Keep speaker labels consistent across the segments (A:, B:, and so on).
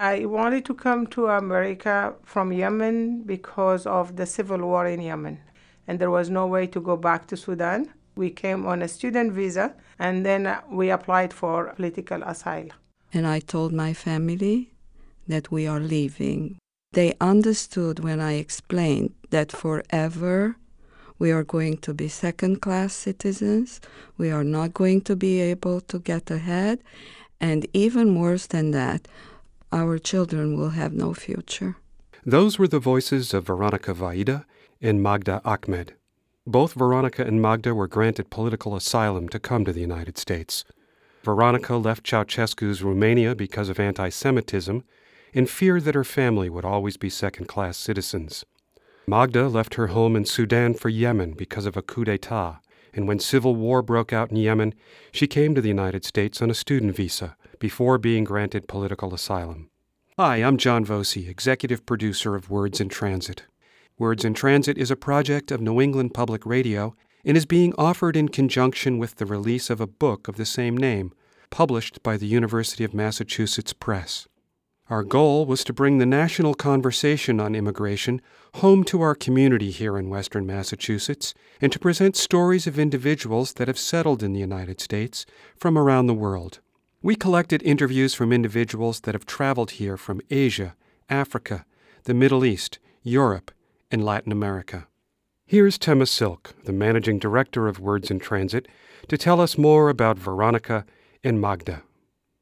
A: I wanted to come to America from Yemen because of the civil war in Yemen, and there was no way to go back to Sudan. We came on a student visa, and then we applied for political asylum.
B: And I told my family that we are leaving. They understood when I explained that forever we are going to be second class citizens, we are not going to be able to get ahead, and even worse than that, our children will have no future.
C: Those were the voices of Veronica Vaida and Magda Ahmed. Both Veronica and Magda were granted political asylum to come to the United States. Veronica left Ceausescu's Romania because of anti Semitism and fear that her family would always be second class citizens. Magda left her home in Sudan for Yemen because of a coup d'etat, and when civil war broke out in Yemen, she came to the United States on a student visa before being granted political asylum. Hi, I'm John Voci, executive producer of Words in Transit. Words in Transit is a project of New England Public Radio and is being offered in conjunction with the release of a book of the same name, published by the University of Massachusetts Press. Our goal was to bring the national conversation on immigration home to our community here in Western Massachusetts and to present stories of individuals that have settled in the United States from around the world. We collected interviews from individuals that have traveled here from Asia, Africa, the Middle East, Europe, and Latin America. Here's Tema Silk, the managing director of Words in Transit, to tell us more about Veronica and Magda.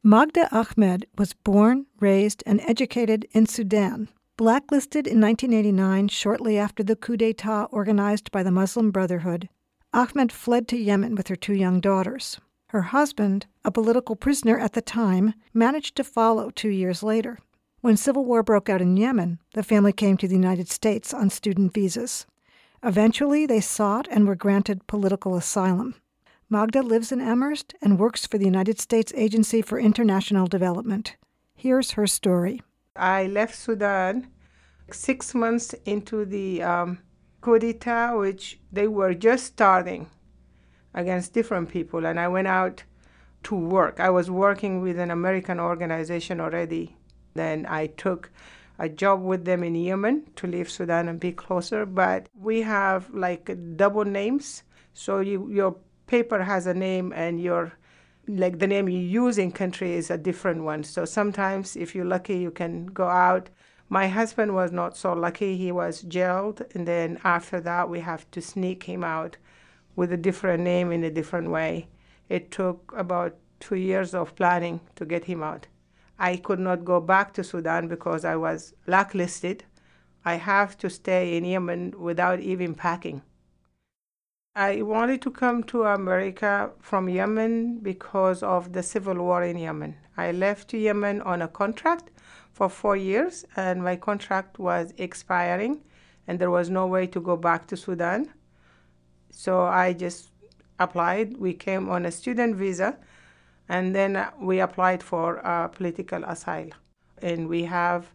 D: Magda Ahmed was born, raised, and educated in Sudan. Blacklisted in 1989, shortly after the coup d'etat organized by the Muslim Brotherhood, Ahmed fled to Yemen with her two young daughters. Her husband, a political prisoner at the time, managed to follow two years later. When civil war broke out in Yemen, the family came to the United States on student visas. Eventually, they sought and were granted political asylum. Magda lives in Amherst and works for the United States Agency for International Development. Here's her story.
A: I left Sudan six months into the um, coup d'etat, which they were just starting against different people, and I went out to work. I was working with an American organization already. Then I took a job with them in Yemen to leave Sudan and be closer. But we have like double names, so you, your paper has a name and your like the name you use in country is a different one. So sometimes if you're lucky you can go out. My husband was not so lucky. He was jailed and then after that we have to sneak him out with a different name in a different way. It took about 2 years of planning to get him out. I could not go back to Sudan because I was blacklisted. I have to stay in Yemen without even packing. I wanted to come to America from Yemen because of the civil war in Yemen. I left Yemen on a contract for four years, and my contract was expiring, and there was no way to go back to Sudan. So I just applied. We came on a student visa, and then we applied for political asylum. And we have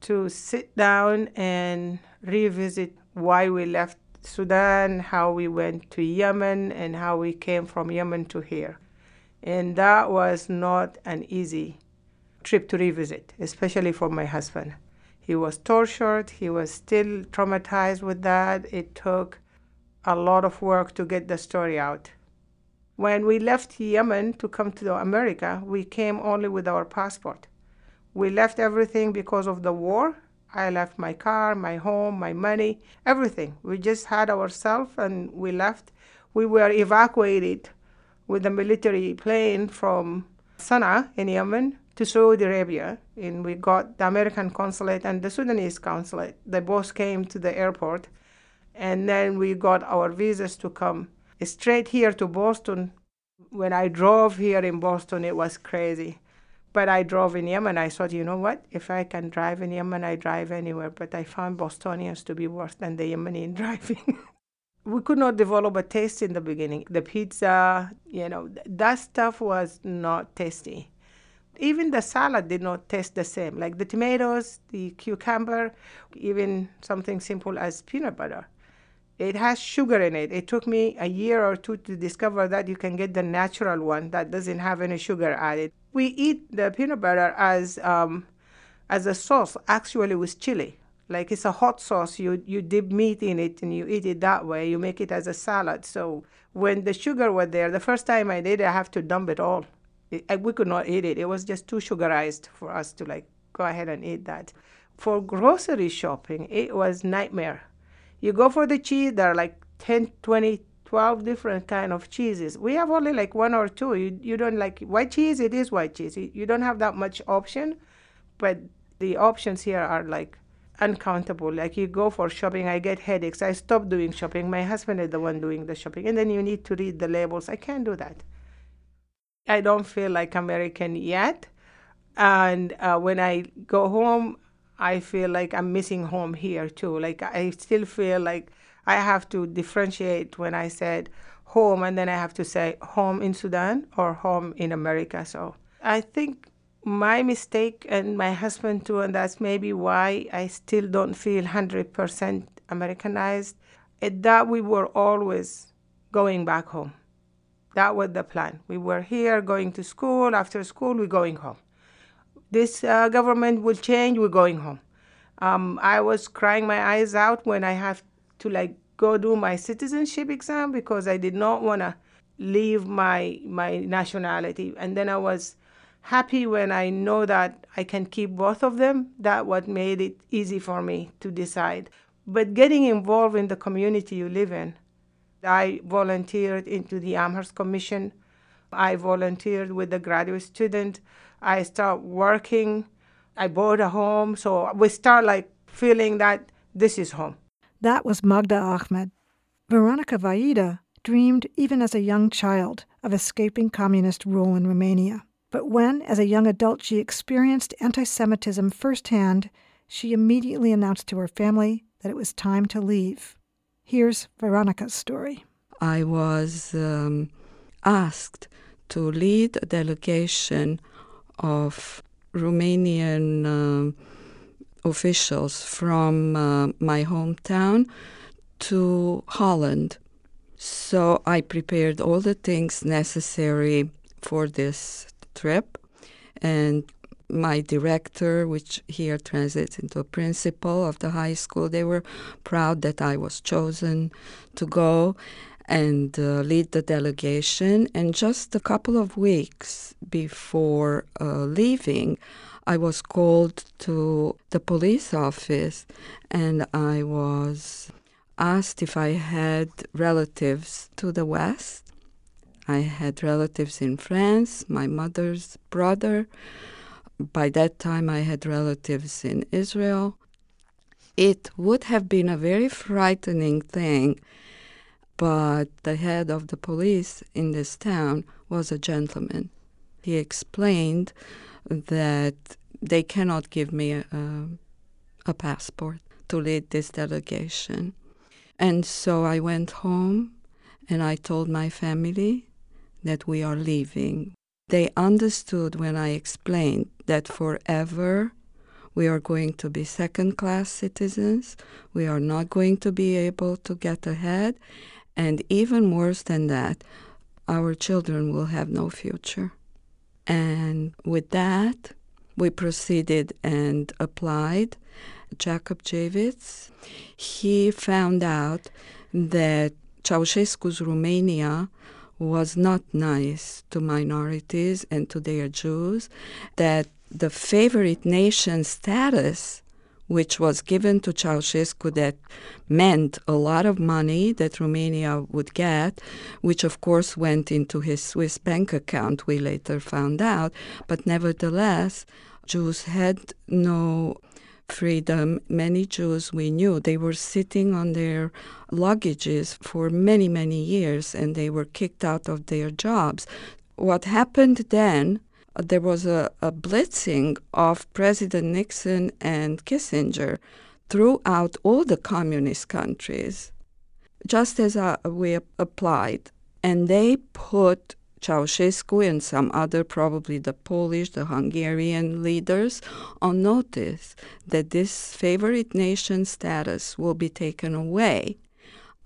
A: to sit down and revisit why we left Sudan, how we went to Yemen, and how we came from Yemen to here. And that was not an easy trip to revisit, especially for my husband. He was tortured, he was still traumatized with that. It took a lot of work to get the story out. When we left Yemen to come to America, we came only with our passport. We left everything because of the war I left my car, my home, my money, everything. We just had ourselves and we left. We were evacuated with a military plane from Sana'a in Yemen to Saudi Arabia. And we got the American consulate and the Sudanese consulate. They both came to the airport. And then we got our visas to come straight here to Boston. When I drove here in Boston, it was crazy but I drove in Yemen. I thought, you know what? If I can drive in Yemen, I drive anywhere. But I found Bostonians to be worse than the Yemeni in driving. we could not develop a taste in the beginning. The pizza, you know, that stuff was not tasty. Even the salad did not taste the same. Like the tomatoes, the cucumber, even something simple as peanut butter. It has sugar in it. It took me a year or two to discover that you can get the natural one that doesn't have any sugar added we eat the peanut butter as um, as a sauce, actually with chili. Like it's a hot sauce. You you dip meat in it and you eat it that way. You make it as a salad. So when the sugar was there, the first time I did, I have to dump it all. It, we could not eat it. It was just too sugarized for us to like go ahead and eat that. For grocery shopping, it was nightmare. You go for the cheese, there are like 10, 20, 12 different kind of cheeses. We have only like one or two. You, you don't like white cheese, it is white cheese. You don't have that much option, but the options here are like uncountable. Like you go for shopping, I get headaches. I stop doing shopping. My husband is the one doing the shopping. And then you need to read the labels. I can't do that. I don't feel like American yet. And uh, when I go home, I feel like I'm missing home here too. Like I still feel like I have to differentiate when I said home and then I have to say home in Sudan or home in America. So I think my mistake and my husband too, and that's maybe why I still don't feel 100% Americanized, that we were always going back home. That was the plan. We were here going to school, after school, we're going home. This uh, government will change, we're going home. Um, I was crying my eyes out when I have to like go do my citizenship exam because I did not want to leave my my nationality. And then I was happy when I know that I can keep both of them. That what made it easy for me to decide. But getting involved in the community you live in, I volunteered into the Amherst Commission. I volunteered with the graduate student. I start working. I bought a home. So we start like feeling that this is home.
D: That was Magda Ahmed. Veronica Vaida dreamed, even as a young child, of escaping communist rule in Romania. But when, as a young adult, she experienced anti Semitism firsthand, she immediately announced to her family that it was time to leave. Here's Veronica's story.
B: I was um, asked to lead a delegation of Romanian uh, officials from uh, my hometown to Holland. So I prepared all the things necessary for this trip. And my director, which here translates into a principal of the high school, they were proud that I was chosen to go and uh, lead the delegation. And just a couple of weeks before uh, leaving, I was called to the police office and I was asked if I had relatives to the West. I had relatives in France, my mother's brother. By that time, I had relatives in Israel. It would have been a very frightening thing, but the head of the police in this town was a gentleman. He explained that they cannot give me a, a passport to lead this delegation. And so I went home and I told my family that we are leaving. They understood when I explained that forever we are going to be second class citizens, we are not going to be able to get ahead, and even worse than that, our children will have no future. And with that, we proceeded and applied. Jacob Javits, he found out that Ceausescu's Romania was not nice to minorities and to their Jews, that the favorite nation status which was given to Ceausescu that meant a lot of money that Romania would get, which of course went into his Swiss bank account, we later found out. But nevertheless, Jews had no freedom. Many Jews we knew, they were sitting on their luggages for many, many years and they were kicked out of their jobs. What happened then, there was a, a blitzing of President Nixon and Kissinger throughout all the communist countries, just as uh, we applied. And they put Ceausescu and some other, probably the Polish, the Hungarian leaders, on notice that this favorite nation status will be taken away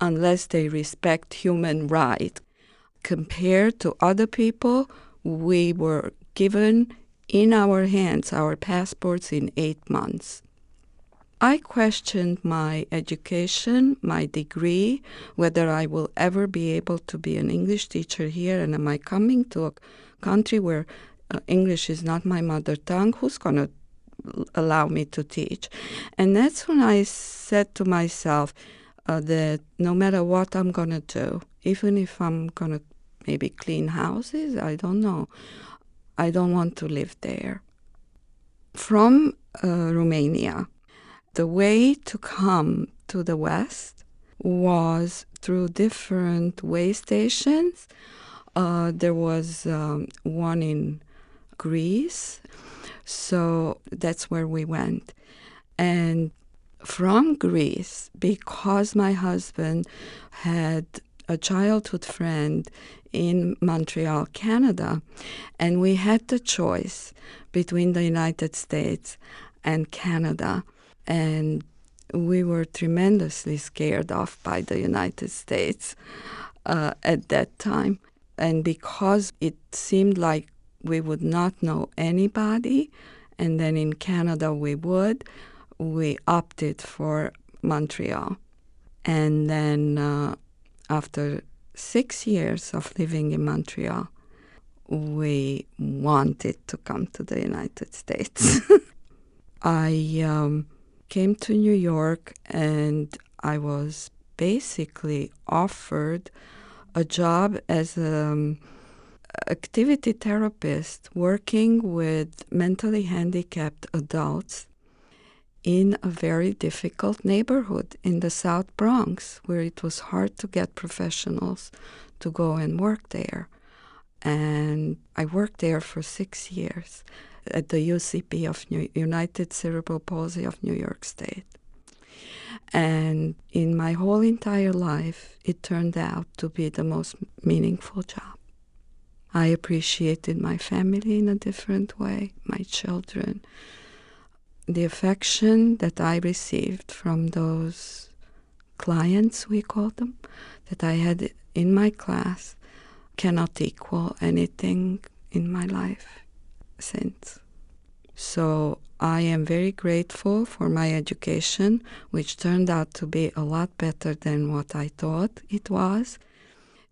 B: unless they respect human rights. Compared to other people, we were given in our hands, our passports, in eight months. I questioned my education, my degree, whether I will ever be able to be an English teacher here, and am I coming to a country where uh, English is not my mother tongue? Who's going to allow me to teach? And that's when I said to myself uh, that no matter what I'm going to do, even if I'm going to maybe clean houses, I don't know, I don't want to live there. From uh, Romania, the way to come to the West was through different way stations. Uh, there was um, one in Greece, so that's where we went. And from Greece, because my husband had a childhood friend in Montreal, Canada, and we had the choice between the United States and Canada and we were tremendously scared off by the United States uh, at that time. And because it seemed like we would not know anybody, and then in Canada we would, we opted for Montreal. And then uh, after six years of living in Montreal, we wanted to come to the United States. I um, came to New York and I was basically offered a job as an activity therapist working with mentally handicapped adults in a very difficult neighborhood in the South Bronx where it was hard to get professionals to go and work there. And I worked there for six years at the UCP of New, United Cerebral Palsy of New York State. And in my whole entire life, it turned out to be the most meaningful job. I appreciated my family in a different way, my children. The affection that I received from those clients, we call them, that I had in my class cannot equal anything in my life since. So I am very grateful for my education, which turned out to be a lot better than what I thought it was.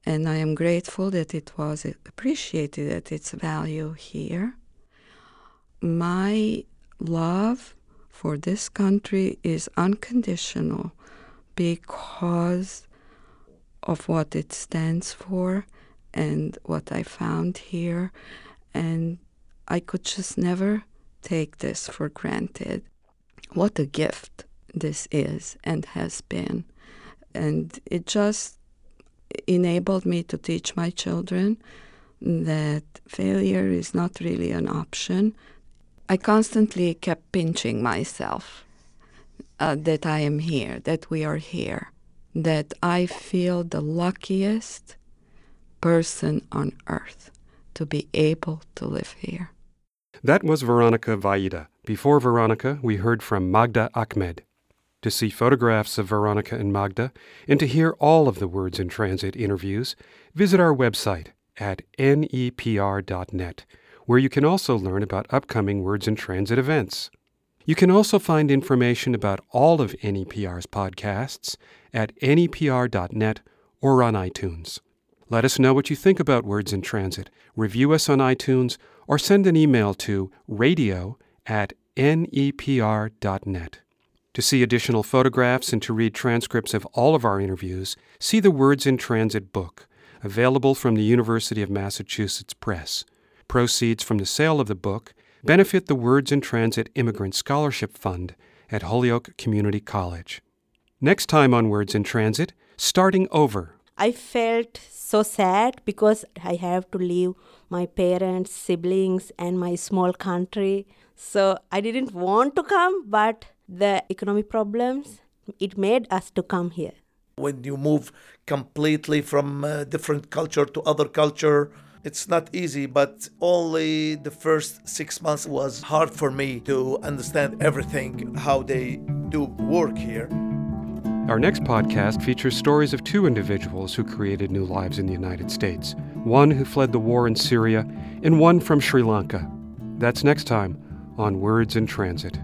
B: And I am grateful that it was appreciated at its value here. My love for this country is unconditional because of what it stands for and what I found here. And I could just never take this for granted. What a gift this is and has been. And it just enabled me to teach my children that failure is not really an option. I constantly kept pinching myself uh, that I am here, that we are here, that I feel the luckiest person on earth to be able to live here.
C: That was Veronica Vaida. Before Veronica, we heard from Magda Ahmed. To see photographs of Veronica and Magda, and to hear all of the Words in Transit interviews, visit our website at nepr.net, where you can also learn about upcoming Words in Transit events. You can also find information about all of NEPR's podcasts at nepr.net or on iTunes. Let us know what you think about Words in Transit. Review us on iTunes or send an email to radio at nepr.net. To see additional photographs and to read transcripts of all of our interviews, see the Words in Transit book, available from the University of Massachusetts Press. Proceeds from the sale of the book benefit the Words in Transit Immigrant Scholarship Fund at Holyoke Community College. Next time on Words in Transit, starting over.
E: I felt so sad because I have to leave my parents, siblings, and my small country. So I didn't want to come, but the economic problems it made us to come here.
F: When you move completely from a different culture to other culture, it's not easy, but only the first six months was hard for me to understand everything, how they do work here.
C: Our next podcast features stories of two individuals who created new lives in the United States one who fled the war in Syria and one from Sri Lanka. That's next time on Words in Transit.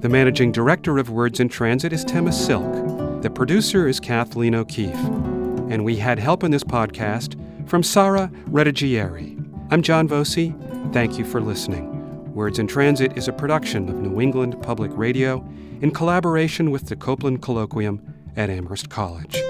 C: The managing director of Words in Transit is Tema Silk. The producer is Kathleen O'Keefe. And we had help in this podcast from Sara Redigieri. I'm John Voci. Thank you for listening. Words in Transit is a production of New England Public Radio in collaboration with the Copeland Colloquium at Amherst College.